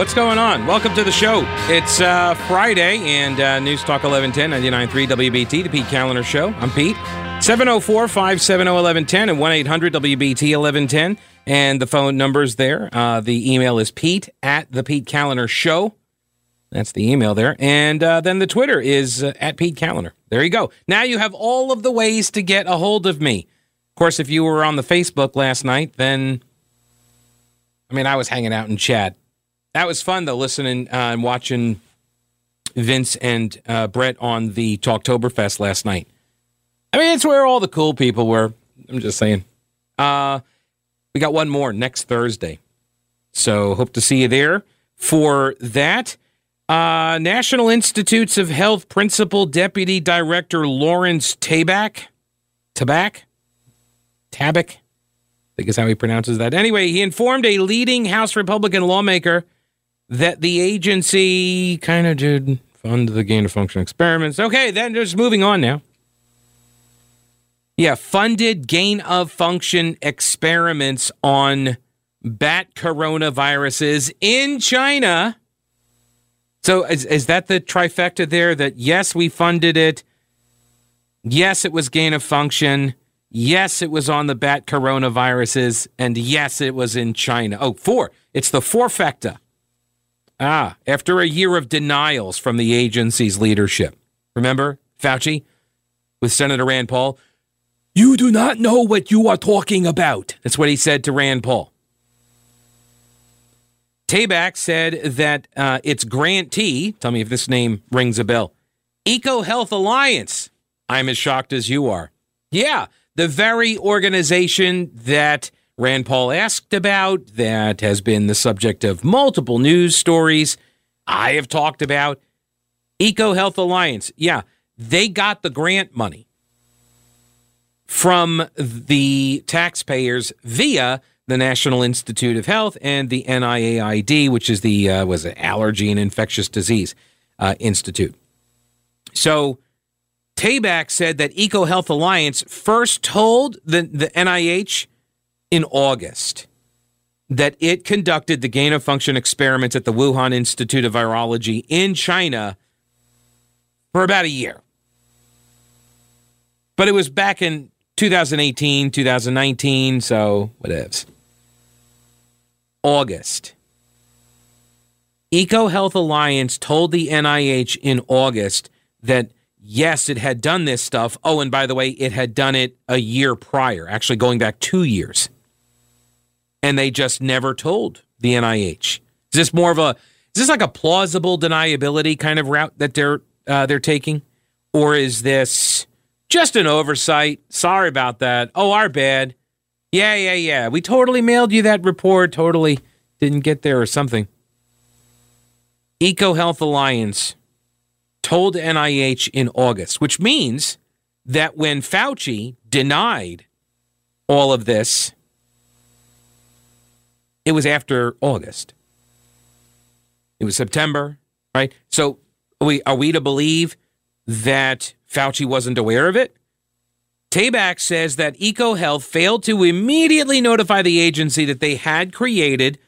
What's going on? Welcome to the show. It's uh, Friday and uh, News Talk 1110, 99.3 WBT, the Pete Kaliner Show. I'm Pete. 704 570 1110 and 1 800 WBT 1110. And the phone number's there. Uh, the email is Pete at the Pete Kaliner Show. That's the email there. And uh, then the Twitter is uh, at Pete Kaliner. There you go. Now you have all of the ways to get a hold of me. Of course, if you were on the Facebook last night, then I mean, I was hanging out in chat. That was fun though, listening uh, and watching Vince and uh, Brett on the Talktoberfest last night. I mean, it's where all the cool people were. I'm just saying. Uh, we got one more next Thursday, so hope to see you there for that. Uh, National Institutes of Health Principal Deputy Director Lawrence Tabak, Tabak, Tabak, I think is how he pronounces that. Anyway, he informed a leading House Republican lawmaker that the agency kind of did fund the gain of function experiments. Okay, then just moving on now. Yeah, funded gain of function experiments on bat coronaviruses in China. So is, is that the trifecta there that yes, we funded it. Yes, it was gain of function. Yes, it was on the bat coronaviruses. And yes, it was in China. Oh, four. It's the fourfecta. Ah, after a year of denials from the agency's leadership. Remember Fauci with Senator Rand Paul? You do not know what you are talking about. That's what he said to Rand Paul. Tabak said that uh, its grantee, tell me if this name rings a bell, EcoHealth Alliance. I'm as shocked as you are. Yeah, the very organization that Rand Paul asked about, that has been the subject of multiple news stories. I have talked about EcoHealth Alliance. Yeah, they got the grant money from the taxpayers via the National Institute of Health and the NIAID, which is the uh, was it Allergy and Infectious Disease uh, Institute. So Tabak said that EcoHealth Alliance first told the, the NIH in August that it conducted the gain of function experiments at the Wuhan Institute of Virology in China for about a year. But it was back in 2018, 2019, so whatevs. August. EcoHealth Alliance told the NIH in August that yes, it had done this stuff. Oh, and by the way, it had done it a year prior, actually going back two years. And they just never told the NIH. Is this more of a is this like a plausible deniability kind of route that they're uh, they're taking, or is this just an oversight? Sorry about that. Oh, our bad. Yeah, yeah, yeah. We totally mailed you that report. Totally didn't get there or something. EcoHealth Alliance told NIH in August, which means that when Fauci denied all of this, it was after August. It was September, right? So are we, are we to believe that Fauci wasn't aware of it? Tabak says that EcoHealth failed to immediately notify the agency that they had created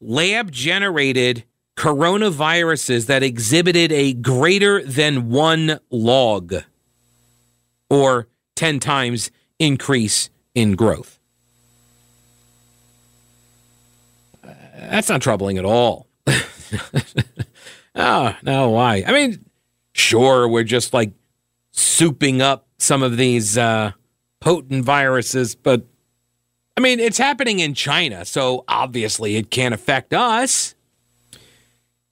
lab generated coronaviruses that exhibited a greater than one log or 10 times increase in growth. That's not troubling at all. oh, no, why? I mean, sure, we're just like souping up some of these uh, potent viruses, but I mean, it's happening in China, so obviously it can't affect us.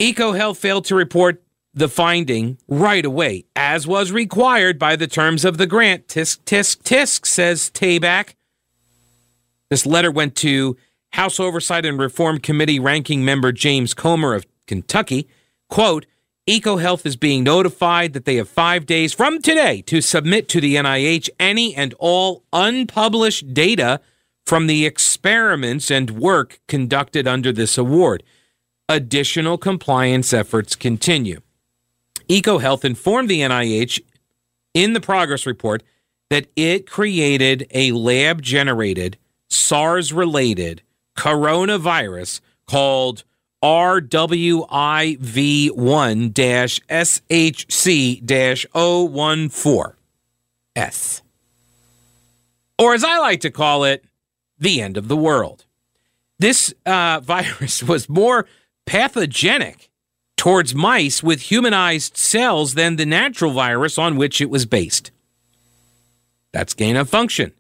EcoHealth failed to report the finding right away, as was required by the terms of the grant. Tisk, tisk, tisk, says Tabak. This letter went to House Oversight and Reform Committee ranking member James Comer of Kentucky. Quote, EcoHealth is being notified that they have five days from today to submit to the NIH any and all unpublished data from the experiments and work conducted under this award. Additional compliance efforts continue. EcoHealth informed the NIH in the progress report that it created a lab generated SARS related coronavirus called RWIV1 SHC 014 S. Or as I like to call it, the end of the world. This uh, virus was more pathogenic towards mice with humanized cells than the natural virus on which it was based. That's gain of function,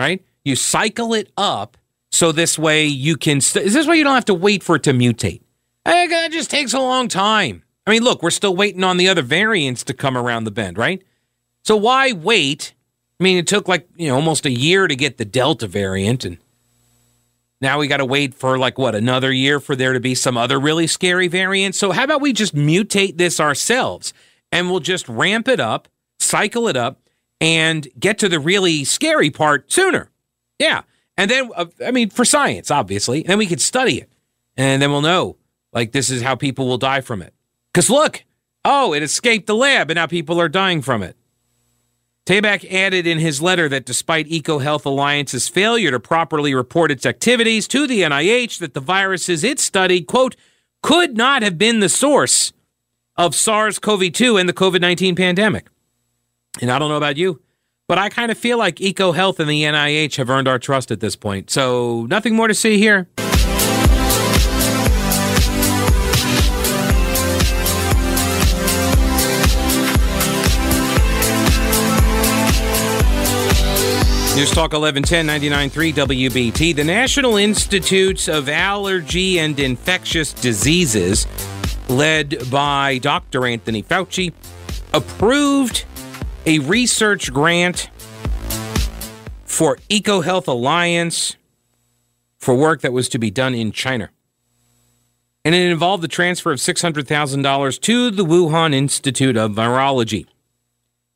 right? You cycle it up so this way you can. St- is this way you don't have to wait for it to mutate? It just takes a long time. I mean, look, we're still waiting on the other variants to come around the bend, right? So why wait? I mean, it took like you know almost a year to get the Delta variant, and now we got to wait for like what another year for there to be some other really scary variant. So how about we just mutate this ourselves and we'll just ramp it up, cycle it up, and get to the really scary part sooner. Yeah, and then uh, I mean for science, obviously, and then we could study it, and then we'll know like this is how people will die from it. Because look, oh, it escaped the lab, and now people are dying from it. Tabak added in his letter that despite EcoHealth Alliance's failure to properly report its activities to the NIH, that the viruses it studied, quote, could not have been the source of SARS CoV 2 and the COVID 19 pandemic. And I don't know about you, but I kind of feel like EcoHealth and the NIH have earned our trust at this point. So nothing more to see here. News Talk 1110 99.3 WBT. The National Institutes of Allergy and Infectious Diseases, led by Dr. Anthony Fauci, approved a research grant for EcoHealth Alliance for work that was to be done in China. And it involved the transfer of $600,000 to the Wuhan Institute of Virology.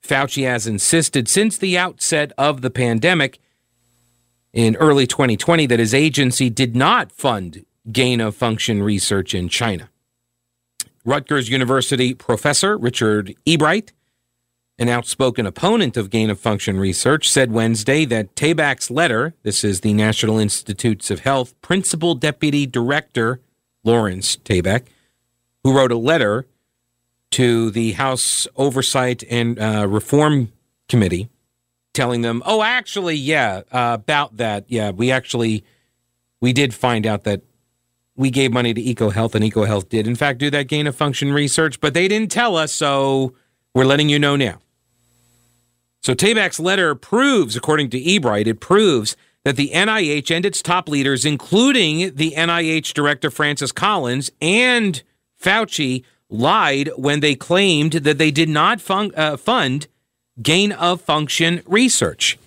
Fauci has insisted since the outset of the pandemic in early 2020 that his agency did not fund gain of function research in China. Rutgers University professor Richard Ebright, an outspoken opponent of gain of function research, said Wednesday that Tabak's letter, this is the National Institutes of Health Principal Deputy Director Lawrence Tabak, who wrote a letter to the House Oversight and uh, Reform Committee, telling them, "Oh, actually, yeah, uh, about that, yeah, we actually we did find out that we gave money to EcoHealth, and EcoHealth did, in fact, do that gain of function research, but they didn't tell us, so we're letting you know now." So Tabak's letter proves, according to Ebright, it proves that the NIH and its top leaders, including the NIH director Francis Collins and Fauci, lied when they claimed that they did not fun- uh, fund gain of function research.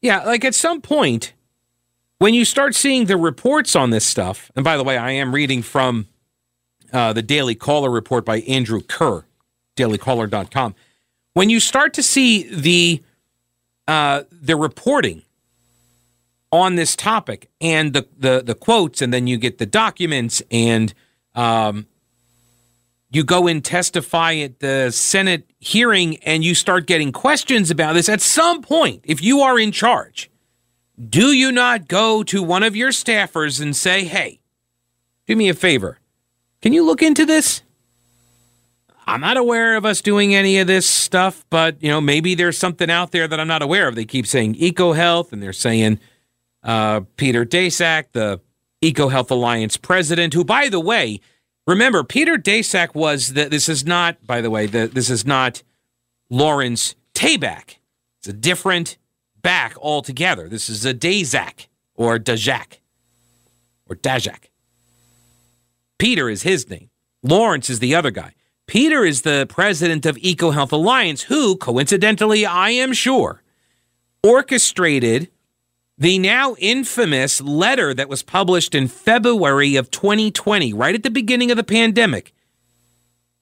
Yeah, like at some point, when you start seeing the reports on this stuff, and by the way, I am reading from uh, the Daily Caller report by Andrew Kerr, dailycaller.com. When you start to see the uh, the reporting on this topic and the, the the quotes, and then you get the documents and um, you go and testify at the Senate hearing and you start getting questions about this, at some point, if you are in charge, do you not go to one of your staffers and say, hey, do me a favor? Can you look into this? I'm not aware of us doing any of this stuff, but you know maybe there's something out there that I'm not aware of. They keep saying EcoHealth, and they're saying uh, Peter Daszak, the EcoHealth Alliance president, who, by the way, remember, Peter Daszak was the, this is not, by the way, the, this is not Lawrence Tabak. It's a different back altogether. This is a Daszak or Dajak or Dajak. Peter is his name. Lawrence is the other guy. Peter is the president of EcoHealth Alliance, who, coincidentally, I am sure, orchestrated the now infamous letter that was published in February of 2020, right at the beginning of the pandemic.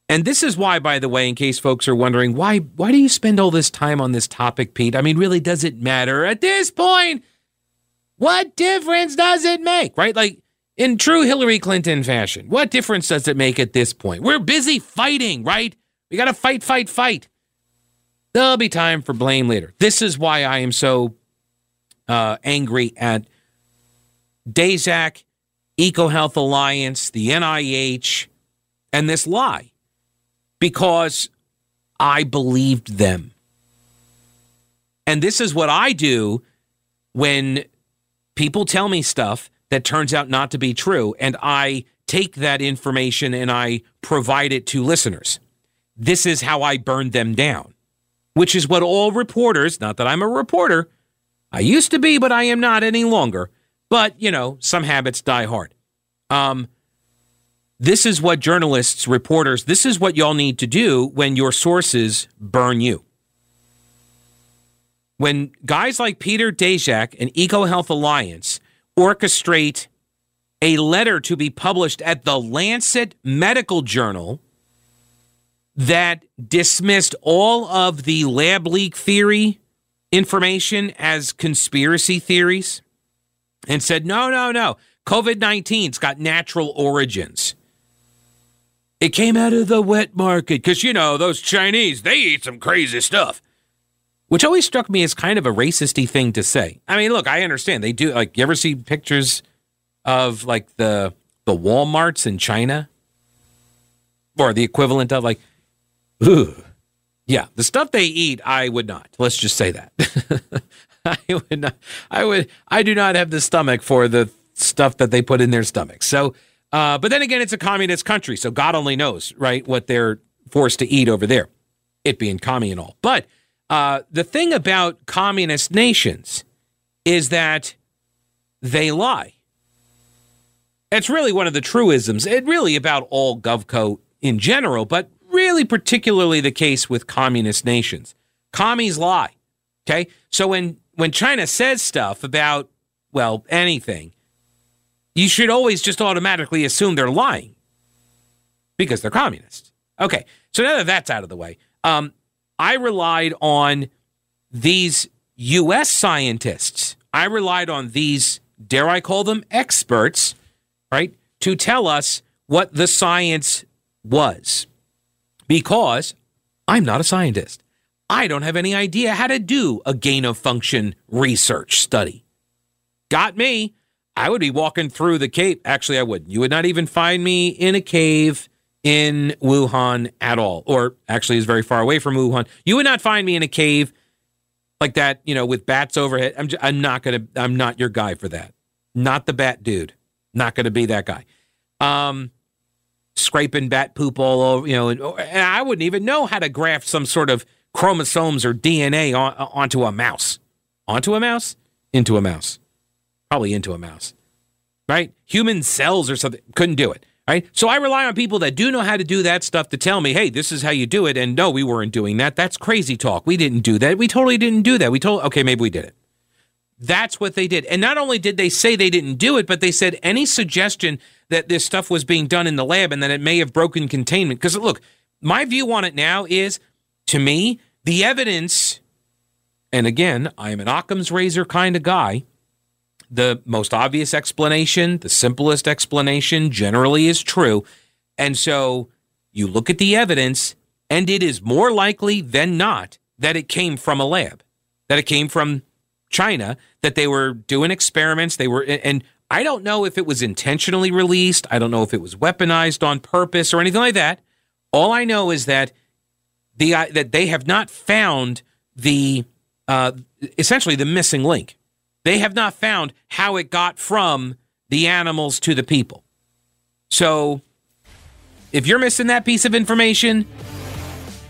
And this is why, by the way, in case folks are wondering, why why do you spend all this time on this topic, Pete? I mean, really, does it matter at this point? What difference does it make? Right? Like in true Hillary Clinton fashion, what difference does it make at this point? We're busy fighting, right? We got to fight, fight, fight. There'll be time for blame later. This is why I am so uh, angry at Daszak EcoHealth Alliance, the NIH, and this lie because I believed them. And this is what I do when people tell me stuff that turns out not to be true, and I take that information and I provide it to listeners. This is how I burn them down, which is what all reporters, not that I'm a reporter, I used to be, but I am not any longer. But, you know, some habits die hard. Um, this is what journalists, reporters, this is what y'all need to do when your sources burn you. When guys like Peter Daszak and EcoHealth Alliance orchestrate a letter to be published at the Lancet Medical Journal that dismissed all of the lab leak theory information as conspiracy theories and said, no, no, no. COVID 19's got natural origins. It came out of the wet market because, you know, those Chinese, they eat some crazy stuff. Which always struck me as kind of a racisty thing to say. I mean, look, I understand they do. Like, you ever see pictures of like the the WalMarts in China, or the equivalent of like, ugh, yeah, the stuff they eat, I would not. Let's just say that. I would not. I would. I do not have the stomach for the stuff that they put in their stomachs. So, uh, but then again, it's a communist country, so God only knows, right, what they're forced to eat over there, it being commie and all. But uh, the thing about communist nations is that they lie. It's really one of the truisms. It really about all GovCo in general, but really particularly the case with communist nations. Commies lie. Okay. So when, when China says stuff about, well, anything, you should always just automatically assume they're lying because they're communists. Okay. So now that that's out of the way, um, I relied on these U.S. scientists. I relied on these, dare I call them experts, right, to tell us what the science was because I'm not a scientist. I don't have any idea how to do a gain of function research study. Got me. I would be walking through the cave. Actually, I wouldn't. You would not even find me in a cave in Wuhan at all, or actually is very far away from Wuhan. You would not find me in a cave like that, you know, with bats overhead. I'm, just, I'm not gonna. I'm not your guy for that. Not the bat dude. Not gonna be that guy. Um, scraping bat poop all over, you know, and, and I wouldn't even know how to graft some sort of chromosomes or DNA on, onto a mouse. Onto a mouse? Into a mouse. Probably into a mouse. Right? Human cells or something. Couldn't do it. Right? So I rely on people that do know how to do that stuff to tell me, hey, this is how you do it. And no, we weren't doing that. That's crazy talk. We didn't do that. We totally didn't do that. We told, okay, maybe we did it. That's what they did. And not only did they say they didn't do it, but they said any suggestion that this stuff was being done in the lab and that it may have broken containment. Because look, my view on it now is to me, the evidence, and again, I am an Occam's razor kind of guy. The most obvious explanation, the simplest explanation generally is true. And so you look at the evidence, and it is more likely than not that it came from a lab, that it came from China, that they were doing experiments. They were, and I don't know if it was intentionally released. I don't know if it was weaponized on purpose or anything like that. All I know is that the uh, that they have not found the uh, essentially the missing link. They have not found how it got from the animals to the people. So, if you're missing that piece of information,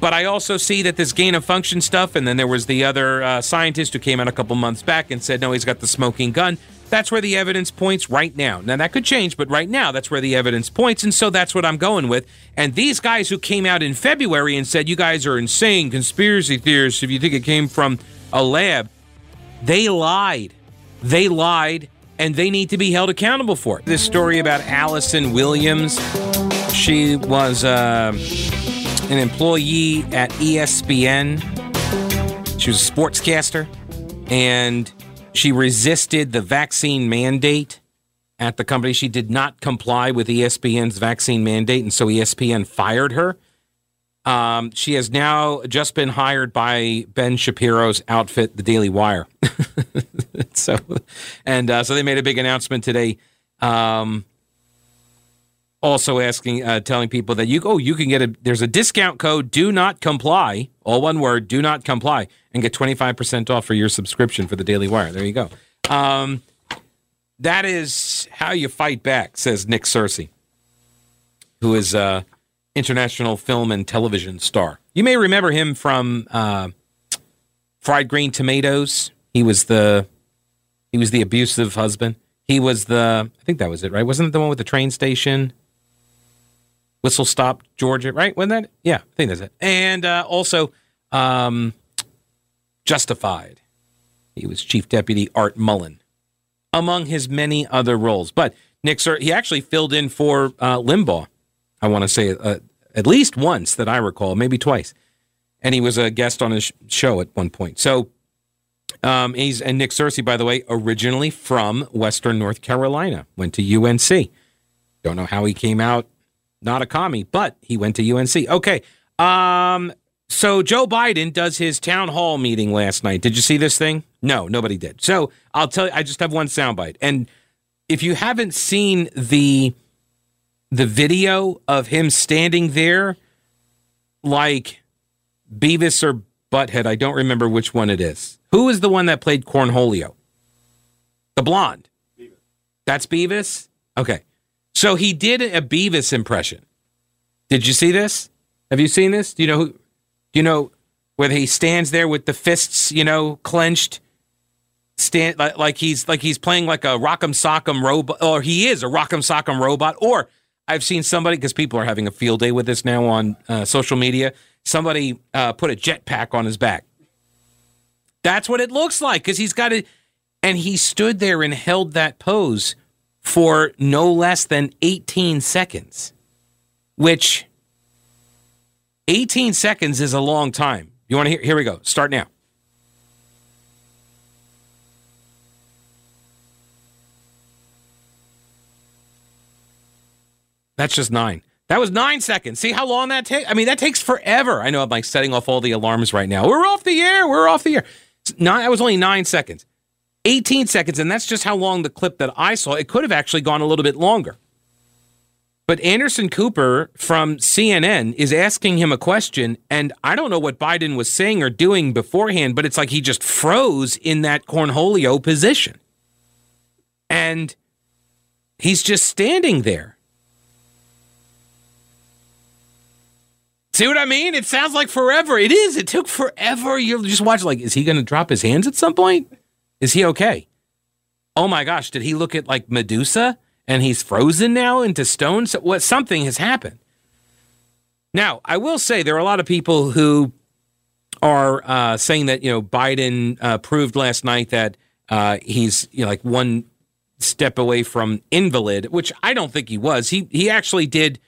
but I also see that this gain of function stuff, and then there was the other uh, scientist who came out a couple months back and said, no, he's got the smoking gun. That's where the evidence points right now. Now, that could change, but right now, that's where the evidence points. And so that's what I'm going with. And these guys who came out in February and said, you guys are insane conspiracy theorists if you think it came from a lab, they lied. They lied, and they need to be held accountable for it. This story about Allison Williams, she was uh, an employee at ESPN, she was a sportscaster, and she resisted the vaccine mandate at the company. She did not comply with ESPN's vaccine mandate, and so ESPN fired her. Um, she has now just been hired by Ben Shapiro's outfit, The Daily Wire. so, and uh, so they made a big announcement today. Um, also asking, uh, telling people that you oh you can get a there's a discount code. Do not comply. All one word. Do not comply, and get twenty five percent off for your subscription for the Daily Wire. There you go. Um, that is how you fight back, says Nick Searcy, who is a international film and television star. You may remember him from uh, Fried Green Tomatoes. He was the he was the abusive husband. He was the I think that was it, right? Wasn't it the one with the train station? Whistle Stop Georgia, right? Wasn't that? Yeah, I think that's it. And uh, also um, Justified. He was Chief Deputy Art Mullen, among his many other roles. But Nick Searcy, he actually filled in for uh, Limbaugh. I want to say uh, at least once that I recall, maybe twice. And he was a guest on his show at one point. So um, he's and Nick Searcy, by the way, originally from Western North Carolina, went to UNC. Don't know how he came out not a commie, but he went to UNC. Okay. Um, so Joe Biden does his town hall meeting last night. Did you see this thing? No, nobody did. So I'll tell you, I just have one soundbite. And if you haven't seen the the video of him standing there like Beavis or Butthead, I don't remember which one it is. Who is the one that played Cornholio? The blonde. Beavis. That's Beavis? Okay. So he did a Beavis impression. Did you see this? Have you seen this? Do you know who? Do you know where he stands there with the fists, you know, clenched, stand like, like he's like he's playing like a Rock'em Sock'em robot, or he is a Rock'em Sock'em robot. Or I've seen somebody because people are having a field day with this now on uh, social media. Somebody uh, put a jetpack on his back. That's what it looks like because he's got it, and he stood there and held that pose for no less than 18 seconds, which 18 seconds is a long time. You want to hear? Here we go. Start now. That's just nine. That was nine seconds. See how long that takes? I mean, that takes forever. I know I'm like setting off all the alarms right now. We're off the air. We're off the air. Nine, that was only nine seconds. 18 seconds, and that's just how long the clip that I saw. It could have actually gone a little bit longer. But Anderson Cooper from CNN is asking him a question, and I don't know what Biden was saying or doing beforehand, but it's like he just froze in that Cornholio position. And he's just standing there. See what I mean? It sounds like forever. It is. It took forever. You're just watching, like, is he going to drop his hands at some point? Is he okay? Oh my gosh, did he look at like Medusa and he's frozen now into stone? So what something has happened. Now, I will say there are a lot of people who are uh, saying that you know Biden uh, proved last night that uh, he's you know, like one step away from invalid, which I don't think he was. He he actually did.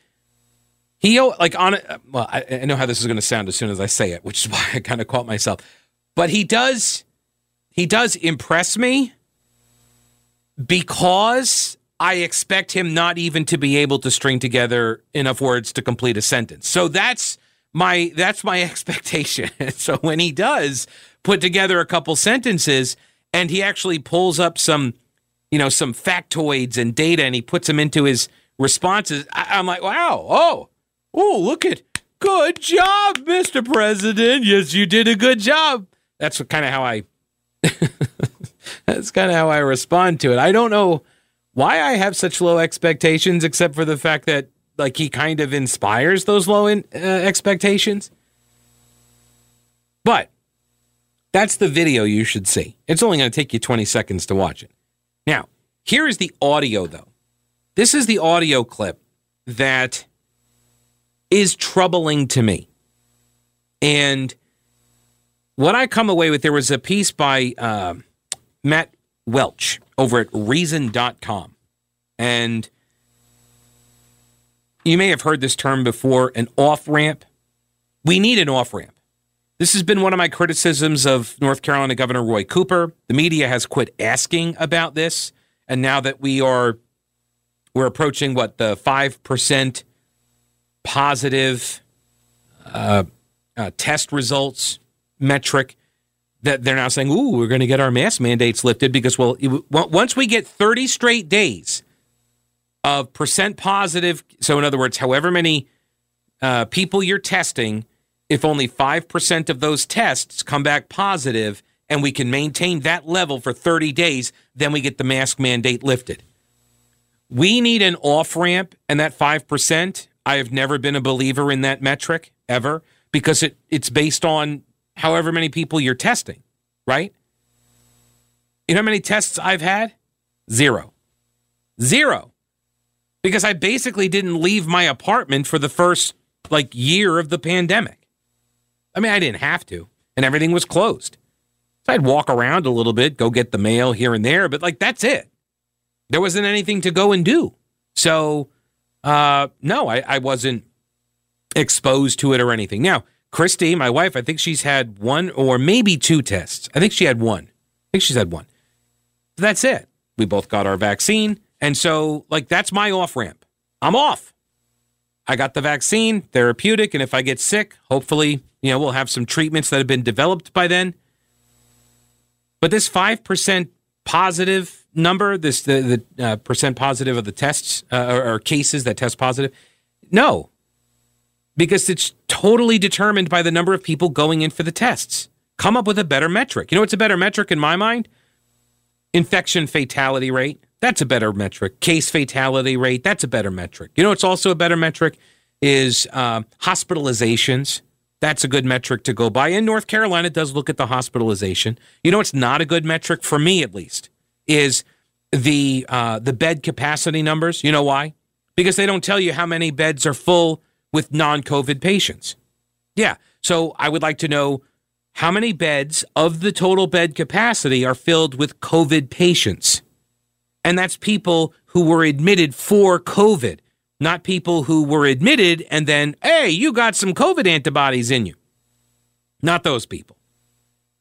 He like on it. Well, I, I know how this is going to sound as soon as I say it, which is why I kind of caught myself. But he does he does impress me because I expect him not even to be able to string together enough words to complete a sentence. So that's my that's my expectation. so when he does put together a couple sentences and he actually pulls up some you know some factoids and data and he puts them into his responses, I, I'm like, wow, oh, oh, look at good job, Mr. President. Yes, you did a good job. That's kind of how I That's kind of how I respond to it. I don't know why I have such low expectations, except for the fact that like he kind of inspires those low in, uh, expectations. But that's the video you should see. It's only going to take you 20 seconds to watch it. Now, here is the audio, though. This is the audio clip that is troubling to me. And what I come away with, there was a piece by uh, Matt Welch over at Reason.com. And you may have heard this term before an off ramp. We need an off ramp. This has been one of my criticisms of North Carolina Governor Roy Cooper. The media has quit asking about this. And now that we are we're approaching what the 5% positive uh, uh, test results metric that they're now saying, "Ooh, we're going to get our mask mandates lifted because well, once we get 30 straight days of percent positive. So, in other words, however many uh, people you're testing, if only 5% of those tests come back positive and we can maintain that level for 30 days, then we get the mask mandate lifted. We need an off ramp, and that 5%, I have never been a believer in that metric ever because it, it's based on however many people you're testing, right? You know how many tests I've had? Zero. Zero. Because I basically didn't leave my apartment for the first like year of the pandemic. I mean, I didn't have to, and everything was closed. So I'd walk around a little bit, go get the mail here and there, but like that's it. There wasn't anything to go and do. So, uh, no, I, I wasn't exposed to it or anything. Now, Christy, my wife, I think she's had one or maybe two tests. I think she had one. I think she's had one. That's it. We both got our vaccine. And so, like, that's my off ramp. I'm off. I got the vaccine, therapeutic. And if I get sick, hopefully, you know, we'll have some treatments that have been developed by then. But this 5% positive number, this the, the uh, percent positive of the tests uh, or, or cases that test positive, no, because it's totally determined by the number of people going in for the tests. Come up with a better metric. You know what's a better metric in my mind? Infection fatality rate. That's a better metric. Case fatality rate. That's a better metric. You know it's also a better metric is uh, hospitalizations. That's a good metric to go by. In North Carolina does look at the hospitalization. You know it's not a good metric for me at least is the uh, the bed capacity numbers. You know why? Because they don't tell you how many beds are full with non COVID patients. Yeah. So I would like to know how many beds of the total bed capacity are filled with COVID patients. And that's people who were admitted for COVID, not people who were admitted and then, hey, you got some COVID antibodies in you. Not those people.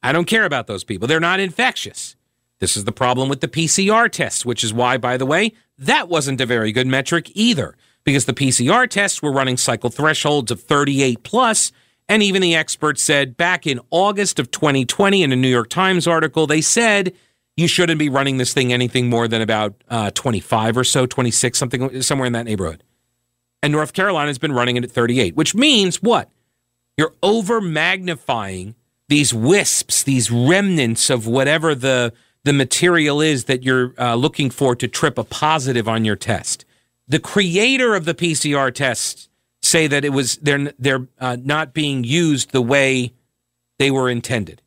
I don't care about those people. They're not infectious. This is the problem with the PCR tests, which is why, by the way, that wasn't a very good metric either because the PCR tests were running cycle thresholds of 38 plus, and even the experts said back in August of 2020 in a New York Times article, they said you shouldn't be running this thing anything more than about uh, 25 or so, 26, something somewhere in that neighborhood. And North Carolina's been running it at 38, which means what? You're over magnifying these wisps, these remnants of whatever the the material is that you're uh, looking for to trip a positive on your test the creator of the PCR tests say that it was they're they're uh, not being used the way they were intended.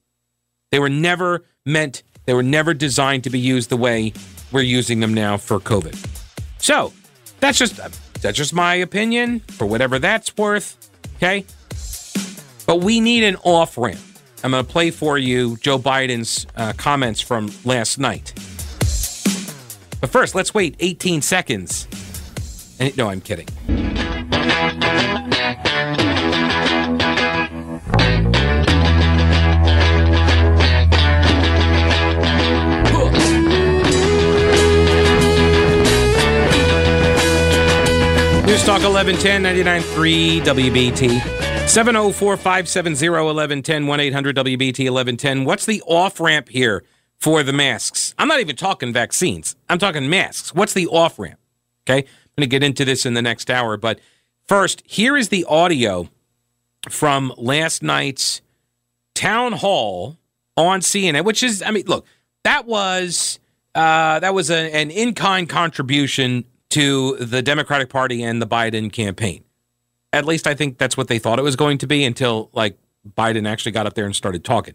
They were never meant. They were never designed to be used the way we're using them now for COVID. So that's just that's just my opinion for whatever that's worth. Okay, but we need an off ramp. I'm going to play for you Joe Biden's uh, comments from last night. But first, let's wait 18 seconds no, I'm kidding. News Talk 1110 99.3 WBT. 704 570 1110 1 800 WBT 1110. What's the off ramp here for the masks? I'm not even talking vaccines. I'm talking masks. What's the off ramp? Okay I'm going to get into this in the next hour. But first, here is the audio from last night's town hall on CNN, which is, I mean, look, that was uh, that was a, an in-kind contribution to the Democratic Party and the Biden campaign. At least I think that's what they thought it was going to be until like Biden actually got up there and started talking.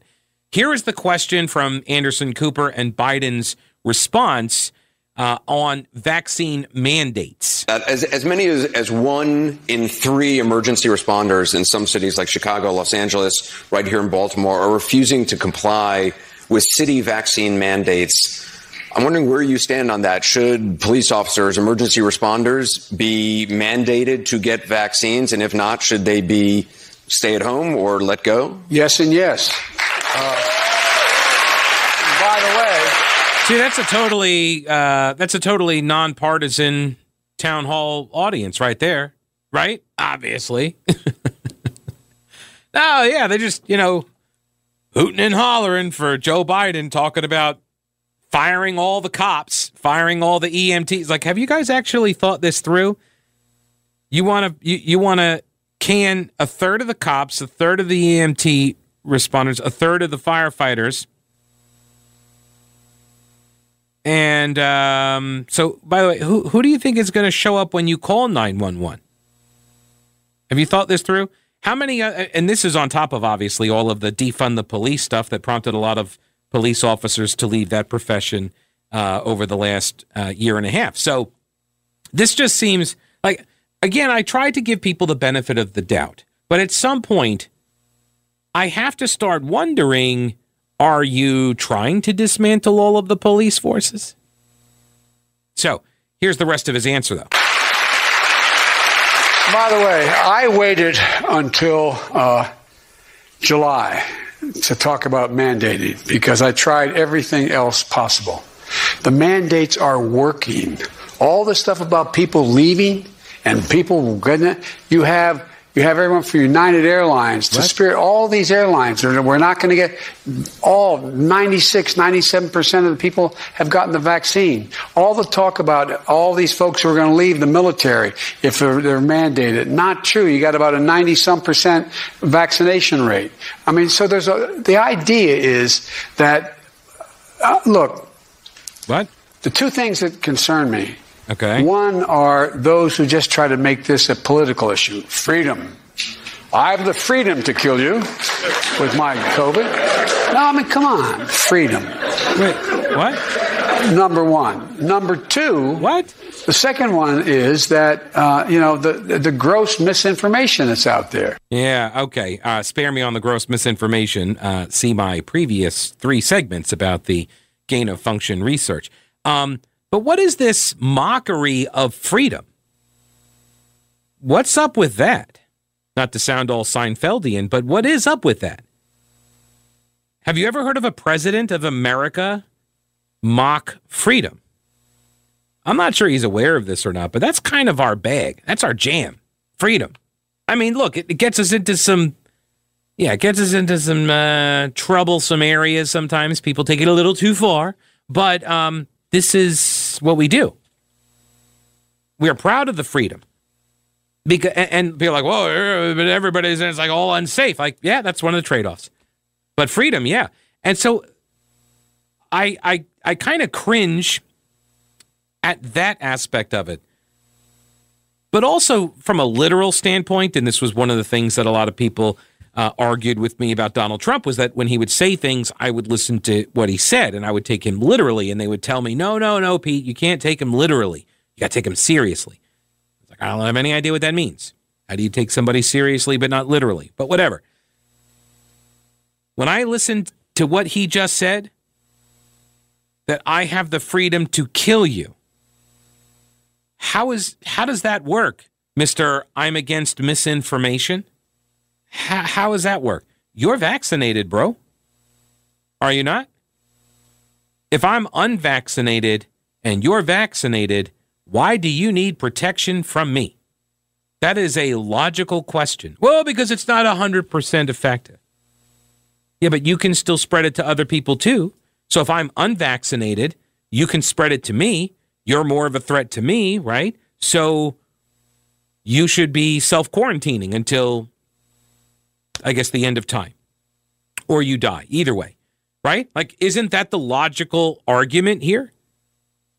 Here is the question from Anderson Cooper and Biden's response uh, on vaccine mandates. Uh, as, as many as, as one in three emergency responders in some cities like Chicago, Los Angeles, right here in Baltimore, are refusing to comply with city vaccine mandates. I'm wondering where you stand on that. Should police officers, emergency responders be mandated to get vaccines? And if not, should they be stay at home or let go? Yes, and yes. Uh, by the way, See, that's a totally uh, that's a totally nonpartisan town hall audience right there, right? Obviously. oh yeah, they just you know hooting and hollering for Joe Biden talking about firing all the cops, firing all the EMTs. Like, have you guys actually thought this through? You want to you, you want to can a third of the cops, a third of the EMT responders, a third of the firefighters. And um, so, by the way, who who do you think is going to show up when you call nine one one? Have you thought this through? How many? Uh, and this is on top of obviously all of the defund the police stuff that prompted a lot of police officers to leave that profession uh, over the last uh, year and a half. So this just seems like again, I tried to give people the benefit of the doubt, but at some point, I have to start wondering: Are you trying to dismantle all of the police forces? So here's the rest of his answer, though. By the way, I waited until uh, July to talk about mandating because I tried everything else possible. The mandates are working. All the stuff about people leaving and people it, you have you have everyone from United Airlines to what? Spirit, all these airlines. We're not going to get all 96, 97% of the people have gotten the vaccine. All the talk about all these folks who are going to leave the military if they're, they're mandated. Not true. You got about a 90 some percent vaccination rate. I mean, so there's a, the idea is that, uh, look. What? The two things that concern me Okay. One are those who just try to make this a political issue. Freedom. I have the freedom to kill you with my COVID. No, I mean, come on. Freedom. Wait, what? Number one. Number two. What? The second one is that, uh, you know, the, the gross misinformation that's out there. Yeah, okay. Uh, spare me on the gross misinformation. Uh, see my previous three segments about the gain of function research. Um, but what is this mockery of freedom? What's up with that? Not to sound all Seinfeldian, but what is up with that? Have you ever heard of a president of America mock freedom? I'm not sure he's aware of this or not, but that's kind of our bag. That's our jam. Freedom. I mean, look, it, gets us into some, yeah, it gets us into some uh, troublesome areas sometimes. People take it a little too far, but um, this is what we do. We are proud of the freedom. Because and people are like, whoa, but everybody's it's like all unsafe. Like, yeah, that's one of the trade-offs. But freedom, yeah. And so I I I kind of cringe at that aspect of it. But also from a literal standpoint, and this was one of the things that a lot of people uh, argued with me about Donald Trump was that when he would say things, I would listen to what he said and I would take him literally. And they would tell me, no, no, no, Pete, you can't take him literally. You got to take him seriously. I like, I don't have any idea what that means. How do you take somebody seriously but not literally? But whatever. When I listened to what he just said, that I have the freedom to kill you. How is how does that work, Mr. I'm against misinformation? How, how does that work? You're vaccinated, bro. Are you not? If I'm unvaccinated and you're vaccinated, why do you need protection from me? That is a logical question. Well, because it's not 100% effective. Yeah, but you can still spread it to other people too. So if I'm unvaccinated, you can spread it to me. You're more of a threat to me, right? So you should be self quarantining until I guess, the end of time or you die. Either way, right? Like, isn't that the logical argument here?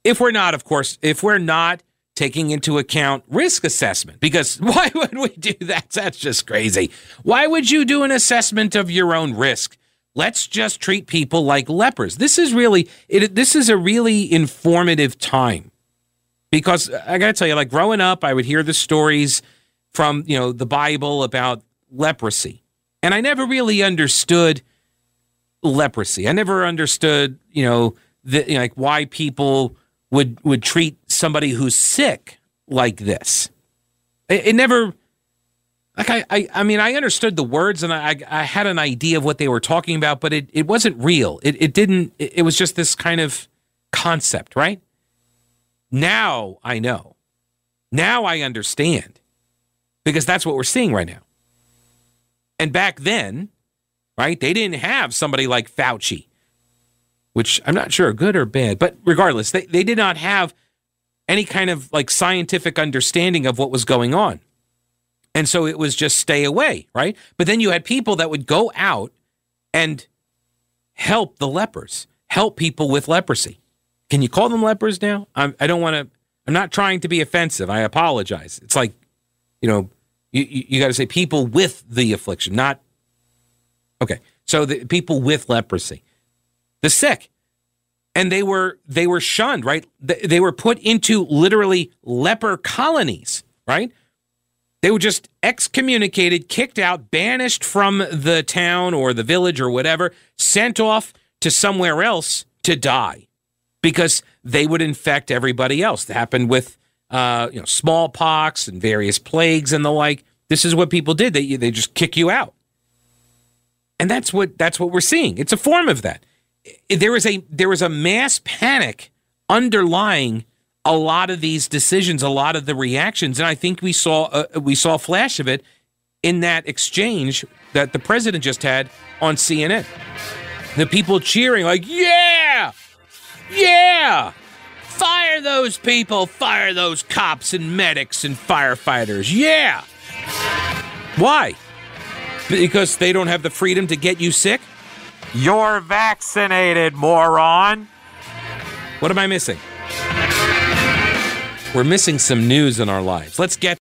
If we're not, of course, if we're not taking into account risk assessment, because why would we do that? That's just crazy. Why would you do an assessment of your own risk? Let's just treat people like lepers. This is really, it, this is a really informative time because uh, I got to tell you, like growing up, I would hear the stories from, you know, the Bible about leprosy and I never really understood leprosy. I never understood, you know, the, you know, like why people would would treat somebody who's sick like this. It, it never like I, I I mean I understood the words and I I had an idea of what they were talking about, but it, it wasn't real. It it didn't it, it was just this kind of concept, right? Now I know. Now I understand. Because that's what we're seeing right now. And back then, right, they didn't have somebody like Fauci. which I'm not sure good or bad, but regardless, they, they did not have any kind of like scientific understanding of what was going on. And so it was just stay away, right? But then you had people that would go out and help the lepers, help people with leprosy. Can you call them lepers now? I'm, I don't want to, I'm not trying to be offensive. I apologize. It's like, you know, you, you, you got to say people with the affliction, not, okay. So the people with leprosy, the sick, and they were they were shunned, right? They, they were put into literally leper colonies, right? They were just excommunicated, kicked out, banished from the town or the village or whatever, sent off to somewhere else to die because they would infect everybody else. That happened with uh, you know smallpox and various plagues and the like. This is what people did. They they just kick you out, and that's what that's what we're seeing. It's a form of that. There is a there is a mass panic underlying a lot of these decisions, a lot of the reactions, and I think we saw uh, we saw a flash of it in that exchange that the president just had on CNN. The people cheering like, "Yeah, yeah." Fire those people, fire those cops and medics and firefighters. Yeah. Why? Because they don't have the freedom to get you sick? You're vaccinated, moron. What am I missing? We're missing some news in our lives. Let's get